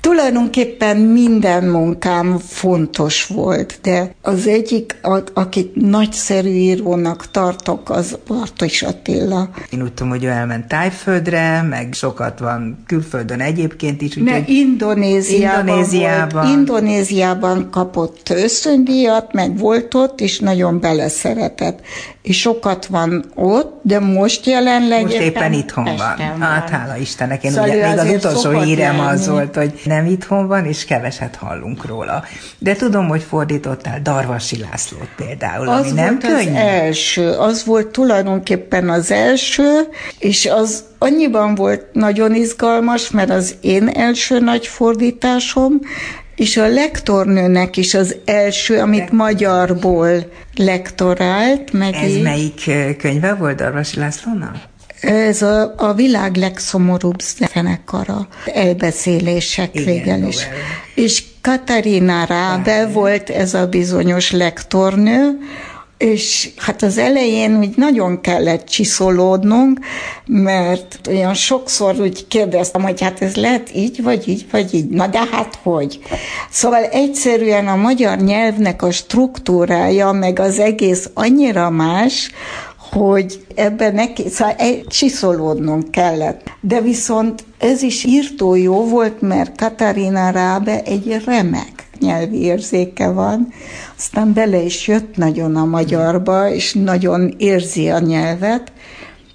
Speaker 2: Tulajdonképpen minden munkám fontos volt, de az egyik, akit nagyszerű írónak tartok, az Bartos Attila.
Speaker 1: Én úgy tudom, hogy ő elment Tájföldre, meg sokat van külföldön egyébként is.
Speaker 2: Úgyhogy Indonéziában, Indonéziában. Volt. Indonéziában kapott ösztöndíjat, meg volt ott, és nagyon beleszeretett. És sokat van ott, de most jelenleg
Speaker 1: Most éppen, éppen itthon van. van. Hát hála Istennek, én szóval ugye, még az utolsó hírem az volt, hogy nem itthon van, és keveset hallunk róla. De tudom, hogy fordítottál Darvasi Lászlót például,
Speaker 2: az
Speaker 1: ami nem
Speaker 2: volt
Speaker 1: könnyű.
Speaker 2: az első, az volt tulajdonképpen az első, és az annyiban volt nagyon izgalmas, mert az én első nagy fordításom, és a lektornőnek is az első, amit Lektor. magyarból lektorált. Meg
Speaker 1: Ez így. melyik könyve volt Darvasi Lászlónak?
Speaker 2: Ez a, a világ legszomorúbb zenekara, elbeszélések Igen, végel is. És Katarina Rábe volt ez a bizonyos lektornő, és hát az elején úgy nagyon kellett csiszolódnunk, mert olyan sokszor úgy kérdeztem, hogy hát ez lehet így, vagy így, vagy így. Na de hát hogy? Szóval egyszerűen a magyar nyelvnek a struktúrája, meg az egész annyira más, hogy ebben neki, szóval csiszolódnunk kellett. De viszont ez is írtó jó volt, mert Katarina Rábe egy remek nyelvi érzéke van, aztán bele is jött nagyon a magyarba, és nagyon érzi a nyelvet,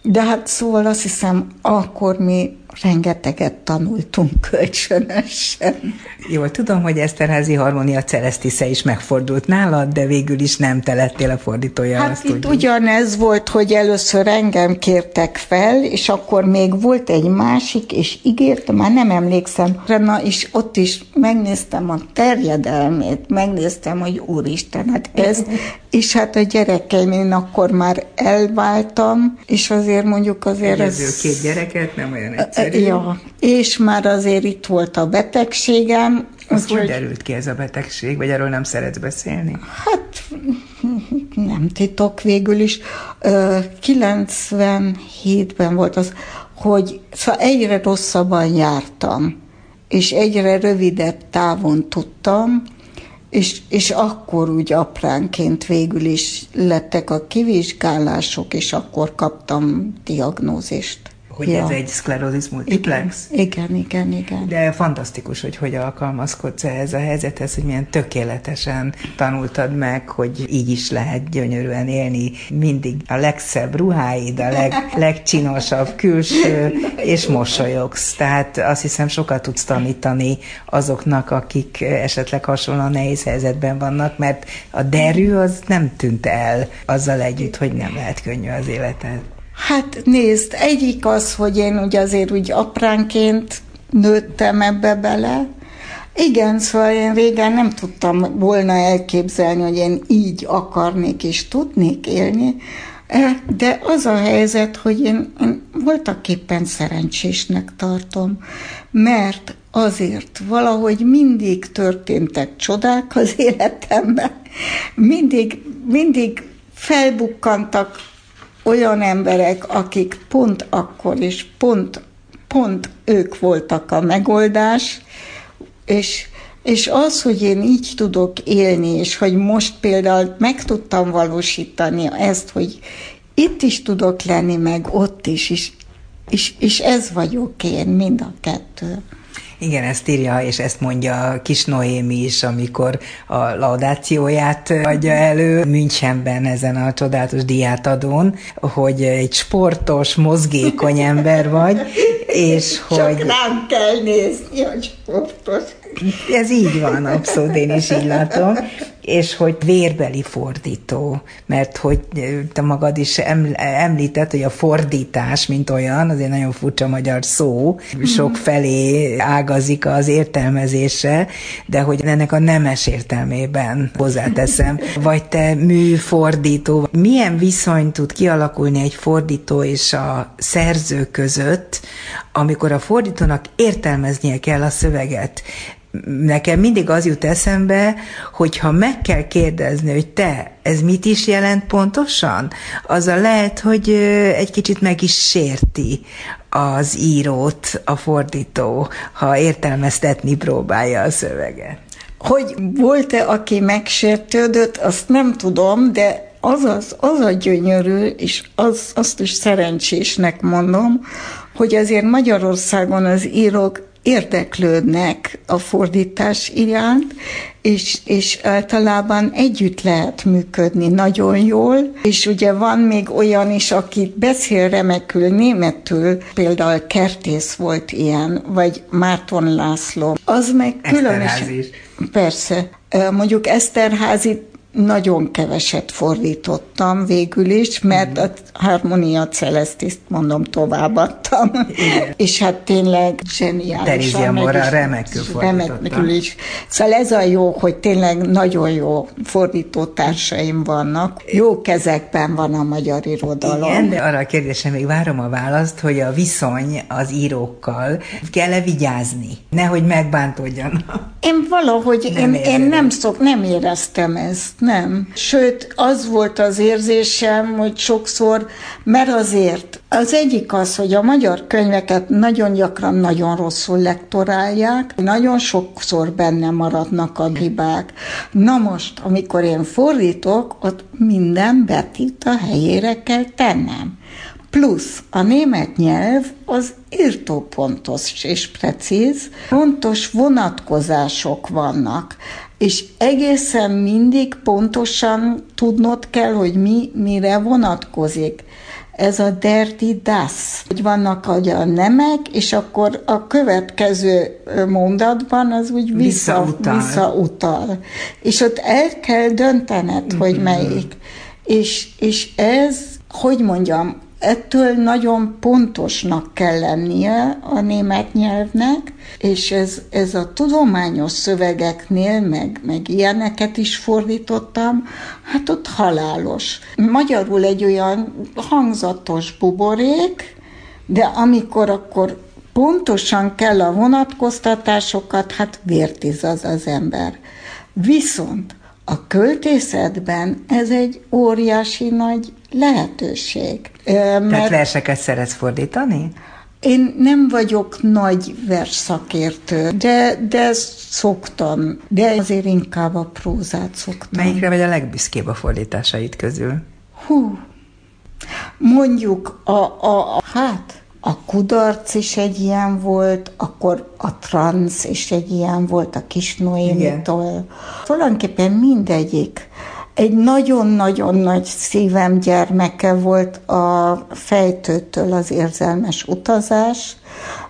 Speaker 2: de hát szóval azt hiszem, akkor mi rengeteget tanultunk kölcsönösen.
Speaker 1: Jól tudom, hogy Eszterházi Harmonia Celestisze is megfordult nálad, de végül is nem te lettél a fordítója.
Speaker 2: Hát azt itt tudjuk. ugyanez volt, hogy először engem kértek fel, és akkor még volt egy másik, és ígértem, már nem emlékszem, na, és ott is megnéztem a terjedelmét, megnéztem, hogy úristen, hát ez, és hát a gyerekeim, én akkor már elváltam, és azért mondjuk azért
Speaker 1: Egyedül ez... két gyereket, nem olyan egyszerű.
Speaker 2: Ja, és már azért itt volt a betegségem.
Speaker 1: Az hogy derült ki ez a betegség, vagy erről nem szeretsz beszélni?
Speaker 2: Hát nem titok végül is. 97-ben volt az, hogy szóval egyre rosszabban jártam, és egyre rövidebb távon tudtam, és, és akkor úgy apránként végül is lettek a kivizsgálások, és akkor kaptam diagnózist
Speaker 1: hogy ja. ez egy szklerózis multiplex?
Speaker 2: Igen, igen, igen, igen.
Speaker 1: De fantasztikus, hogy hogy alkalmazkodsz ehhez a helyzethez, hogy milyen tökéletesen tanultad meg, hogy így is lehet gyönyörűen élni, mindig a legszebb ruháid, a leg, legcsinosabb külső, és mosolyogsz. Tehát azt hiszem sokat tudsz tanítani azoknak, akik esetleg hasonlóan nehéz helyzetben vannak, mert a derű az nem tűnt el azzal együtt, hogy nem lehet könnyű az életed.
Speaker 2: Hát nézd, egyik az, hogy én ugye azért úgy apránként nőttem ebbe bele. Igen, szóval én régen nem tudtam volna elképzelni, hogy én így akarnék és tudnék élni, e, de az a helyzet, hogy én, én voltak szerencsésnek tartom, mert azért valahogy mindig történtek csodák az életemben, mindig, mindig felbukkantak olyan emberek, akik pont akkor és pont, pont ők voltak a megoldás, és, és az, hogy én így tudok élni, és hogy most például meg tudtam valósítani ezt, hogy itt is tudok lenni, meg ott is, és, és, és ez vagyok én, mind a kettő.
Speaker 1: Igen, ezt írja, és ezt mondja Kis Noémi is, amikor a laudációját adja elő Münchenben ezen a csodálatos diátadón, hogy egy sportos, mozgékony ember vagy, és hogy... Csak
Speaker 2: rám kell nézni, hogy sportos.
Speaker 1: Ez így van, abszolút, én is így látom és hogy vérbeli fordító, mert hogy te magad is említett, hogy a fordítás, mint olyan, azért nagyon furcsa magyar szó, sok felé ágazik az értelmezése, de hogy ennek a nemes értelmében hozzáteszem, vagy te műfordító, milyen viszony tud kialakulni egy fordító és a szerző között, amikor a fordítónak értelmeznie kell a szöveget nekem mindig az jut eszembe, hogy ha meg kell kérdezni, hogy te, ez mit is jelent pontosan, az a lehet, hogy egy kicsit meg is sérti az írót, a fordító, ha értelmeztetni próbálja a szöveget.
Speaker 2: Hogy volt-e, aki megsértődött, azt nem tudom, de az, az, az a gyönyörű, és az, azt is szerencsésnek mondom, hogy azért Magyarországon az írók érdeklődnek a fordítás iránt, és, és általában együtt lehet működni nagyon jól, és ugye van még olyan is, aki beszél remekül németül, például Kertész volt ilyen, vagy Márton László. Az meg különösen... Persze. Mondjuk Eszterházi nagyon keveset fordítottam végül is, mert a Harmonia Celestiszt mondom továbbadtam. Igen. és hát tényleg zseniális.
Speaker 1: Terizia Mora remekül Remekül
Speaker 2: is. Szóval ez a jó, hogy tényleg nagyon jó fordítótársaim vannak. Jó kezekben van a magyar irodalom.
Speaker 1: Igen, de arra a kérdésre még várom a választ, hogy a viszony az írókkal kell-e vigyázni? Nehogy megbántódjanak.
Speaker 2: Én valahogy, nem én, én nem, szok, nem éreztem ezt nem. Sőt, az volt az érzésem, hogy sokszor, mert azért az egyik az, hogy a magyar könyveket nagyon gyakran nagyon rosszul lektorálják, nagyon sokszor benne maradnak a hibák. Na most, amikor én fordítok, ott minden betít a helyére kell tennem. Plusz a német nyelv az írtó pontos és precíz, pontos vonatkozások vannak és egészen mindig pontosan tudnod kell, hogy mi mire vonatkozik. Ez a dirty das, hogy vannak a nemek, és akkor a következő mondatban az úgy vissza, visszautal. visszautal. És ott el kell döntened, mm-hmm. hogy melyik. És, és ez, hogy mondjam, Ettől nagyon pontosnak kell lennie a német nyelvnek, és ez, ez a tudományos szövegeknél, meg, meg ilyeneket is fordítottam, hát ott halálos. Magyarul egy olyan hangzatos buborék, de amikor akkor pontosan kell a vonatkoztatásokat, hát vértiz az az ember. Viszont a költészetben ez egy óriási nagy lehetőség.
Speaker 1: Mert Tehát verseket szeretsz fordítani?
Speaker 2: Én nem vagyok nagy versszakértő, de, de szoktam, de azért inkább a prózát szoktam.
Speaker 1: Melyikre vagy a legbüszkébb a fordításait közül?
Speaker 2: Hú, mondjuk a, a, a hát a kudarc is egy ilyen volt, akkor a transz is egy ilyen volt, a kis Noémitól. Tulajdonképpen mindegyik. Egy nagyon-nagyon nagy szívem gyermeke volt a fejtőtől az érzelmes utazás,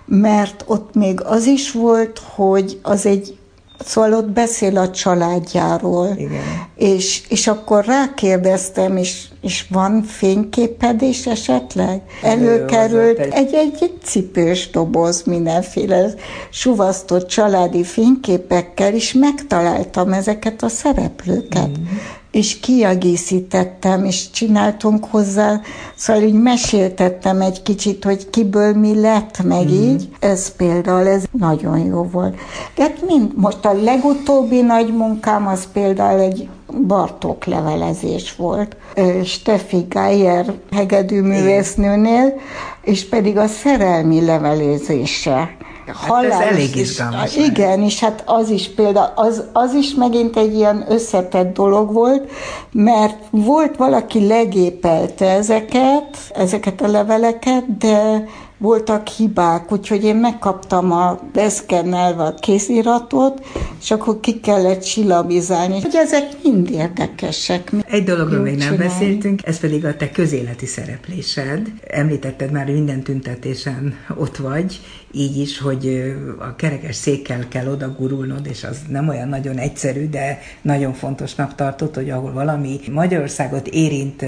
Speaker 2: mert ott még az is volt, hogy az egy Szóval ott beszél a családjáról. Igen. És, és akkor rákérdeztem, és, és van fényképed is esetleg? Előkerült egy, egy, egy cipős doboz mindenféle suvasztott családi fényképekkel, és megtaláltam ezeket a szereplőket. Mm és kiegészítettem, és csináltunk hozzá, szóval így meséltettem egy kicsit, hogy kiből mi lett, meg mm. így. Ez például, ez nagyon jó volt. De hát mind, most a legutóbbi nagy munkám az például egy Bartók levelezés volt. Steffi Geyer hegedűművésznőnél, és pedig a szerelmi levelezése
Speaker 1: Hát ez elég izgalmas.
Speaker 2: Igen, és hát az is például, az, az is megint egy ilyen összetett dolog volt, mert volt valaki legépelte ezeket, ezeket a leveleket, de voltak hibák, úgyhogy én megkaptam a beszkennelve a kéziratot, és akkor ki kellett silabizálni. Hogy ezek mind érdekesek.
Speaker 1: Egy dologról még nem csinálni. beszéltünk, ez pedig a te közéleti szereplésed. Említetted már, hogy minden tüntetésen ott vagy, így is, hogy a kerekes székkel kell oda gurulnod, és az nem olyan nagyon egyszerű, de nagyon fontosnak tartott, hogy ahol valami Magyarországot érint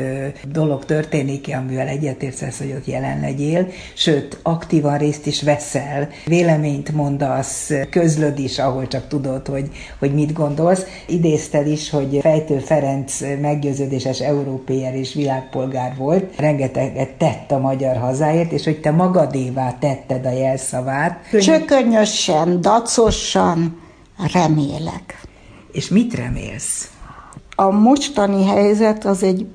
Speaker 1: dolog történik, amivel egyetértesz, hogy ott jelen legyél, sőt, aktívan részt is veszel, véleményt mondasz, közlöd is, ahol csak tudod, hogy, hogy mit gondolsz. Idézted is, hogy Fejtő Ferenc meggyőződéses európér és világpolgár volt, rengeteget tett a magyar hazáért, és hogy te magadévá tetted a jelsz szavát.
Speaker 2: Csökönyösen, dacosan remélek.
Speaker 1: És mit remélsz?
Speaker 2: A mostani helyzet az egy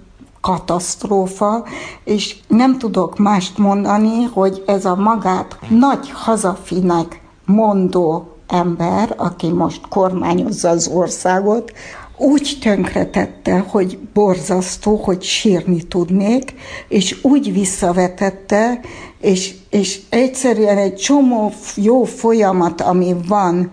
Speaker 2: katasztrófa, és nem tudok mást mondani, hogy ez a magát nagy hazafinek mondó ember, aki most kormányozza az országot, úgy tönkretette, hogy borzasztó, hogy sírni tudnék, és úgy visszavetette, és, és egyszerűen egy csomó jó folyamat, ami van,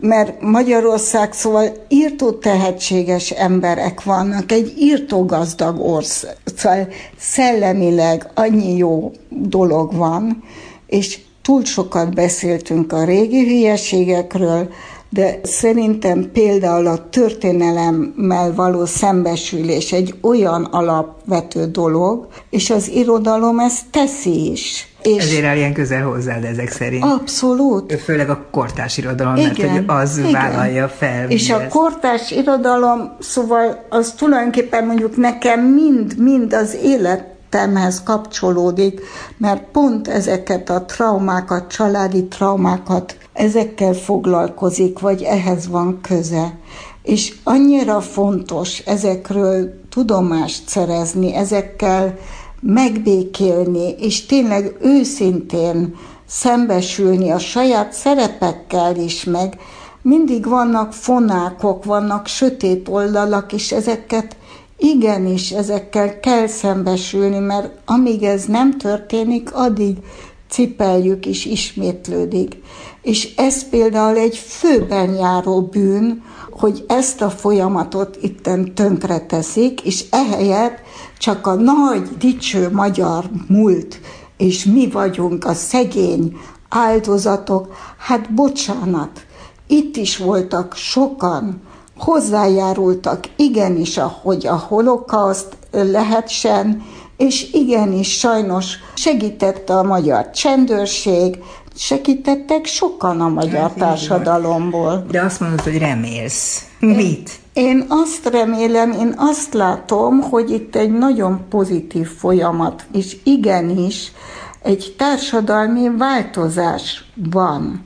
Speaker 2: mert Magyarország szóval írtó tehetséges emberek vannak, egy írtó gazdag ország, szóval szellemileg annyi jó dolog van, és túl sokat beszéltünk a régi hülyeségekről, de szerintem például a történelemmel való szembesülés egy olyan alapvető dolog, és az irodalom ezt teszi is.
Speaker 1: És Ezért áll ilyen közel hozzád ezek szerint.
Speaker 2: Abszolút.
Speaker 1: Főleg a kortás irodalom, igen, mert hogy az igen. vállalja fel.
Speaker 2: És a kortás irodalom, szóval az tulajdonképpen mondjuk nekem mind, mind az élet életemhez kapcsolódik, mert pont ezeket a traumákat, családi traumákat, ezekkel foglalkozik, vagy ehhez van köze. És annyira fontos ezekről tudomást szerezni, ezekkel megbékélni, és tényleg őszintén szembesülni a saját szerepekkel is, meg mindig vannak fonákok, vannak sötét oldalak, és ezeket igenis ezekkel kell szembesülni, mert amíg ez nem történik, addig cipeljük és ismétlődik. És ez például egy főben járó bűn, hogy ezt a folyamatot itten tönkre teszik, és ehelyett csak a nagy, dicső magyar múlt, és mi vagyunk a szegény áldozatok, hát bocsánat, itt is voltak sokan, hozzájárultak igenis, hogy a holokauszt lehetsen, és igenis sajnos segítette a magyar csendőrség, segítettek sokan a magyar hát, társadalomból.
Speaker 1: De azt mondod, hogy remélsz. Mit?
Speaker 2: Én azt remélem, én azt látom, hogy itt egy nagyon pozitív folyamat, és igenis egy társadalmi változás van.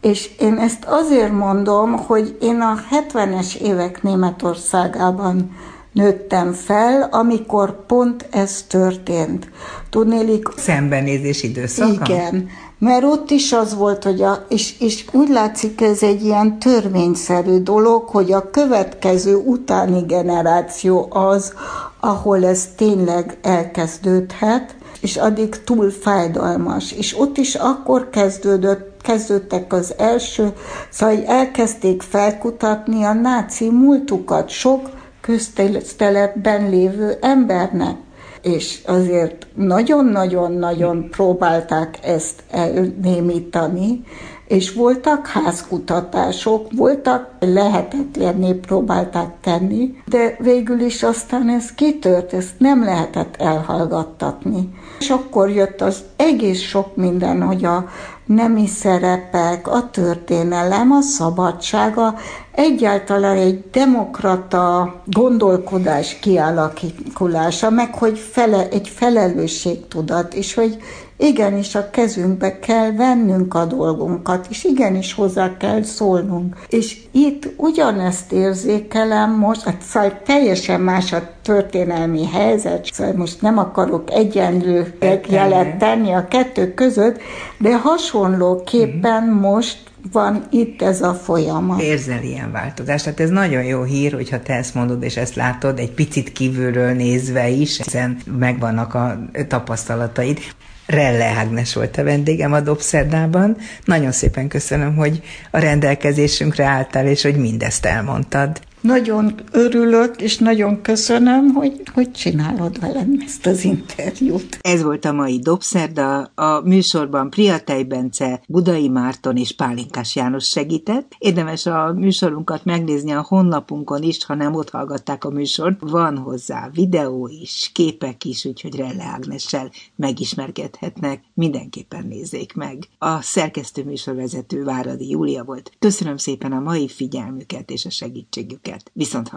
Speaker 2: És én ezt azért mondom, hogy én a 70-es évek Németországában nőttem fel, amikor pont ez történt.
Speaker 1: Tudnélik... Szembenézés időszaka?
Speaker 2: Igen, mert ott is az volt, hogy a, és, és úgy látszik ez egy ilyen törvényszerű dolog, hogy a következő utáni generáció az, ahol ez tényleg elkezdődhet, és addig túl fájdalmas. És ott is akkor kezdődött kezdődtek az első, szóval elkezdték felkutatni a náci múltukat sok közteletben lévő embernek. És azért nagyon-nagyon-nagyon próbálták ezt elnémítani, és voltak házkutatások, voltak lehetetlenné próbálták tenni, de végül is aztán ez kitört, ezt nem lehetett elhallgattatni. És akkor jött az egész sok minden, hogy a nemi szerepek, a történelem, a szabadsága, egyáltalán egy demokrata gondolkodás kialakulása, meg hogy fele, egy felelősségtudat, és hogy igenis a kezünkbe kell vennünk a dolgunkat, és igenis hozzá kell szólnunk. És itt ugyanezt érzékelem most, hát szóval teljesen más a történelmi helyzet, szóval most nem akarok egyenlő jelet tenni a kettő között, de hasonlóképpen mm-hmm. most van itt ez a folyamat.
Speaker 1: Érzel ilyen változást. Tehát ez nagyon jó hír, hogyha te ezt mondod és ezt látod, egy picit kívülről nézve is, hiszen megvannak a tapasztalataid. Relle Ágnes volt a vendégem a Dobszerdában. Nagyon szépen köszönöm, hogy a rendelkezésünkre álltál, és hogy mindezt elmondtad.
Speaker 2: Nagyon örülök, és nagyon köszönöm, hogy, hogy csinálod velem ezt az interjút.
Speaker 1: Ez volt a mai Dobszerda. A műsorban Priatej Bence, Budai Márton és Pálinkás János segített. Érdemes a műsorunkat megnézni a honlapunkon is, ha nem ott hallgatták a műsort. Van hozzá videó is, képek is, úgyhogy Relle Ágnessel megismerkedhetnek. Mindenképpen nézzék meg. A szerkesztő műsorvezető Váradi Júlia volt. Köszönöm szépen a mai figyelmüket és a segítségüket figyelmüket. Viszont!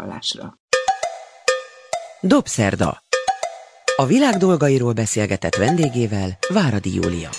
Speaker 1: Dobszerda. A világ dolgairól beszélgetett vendégével Váradi Júlia.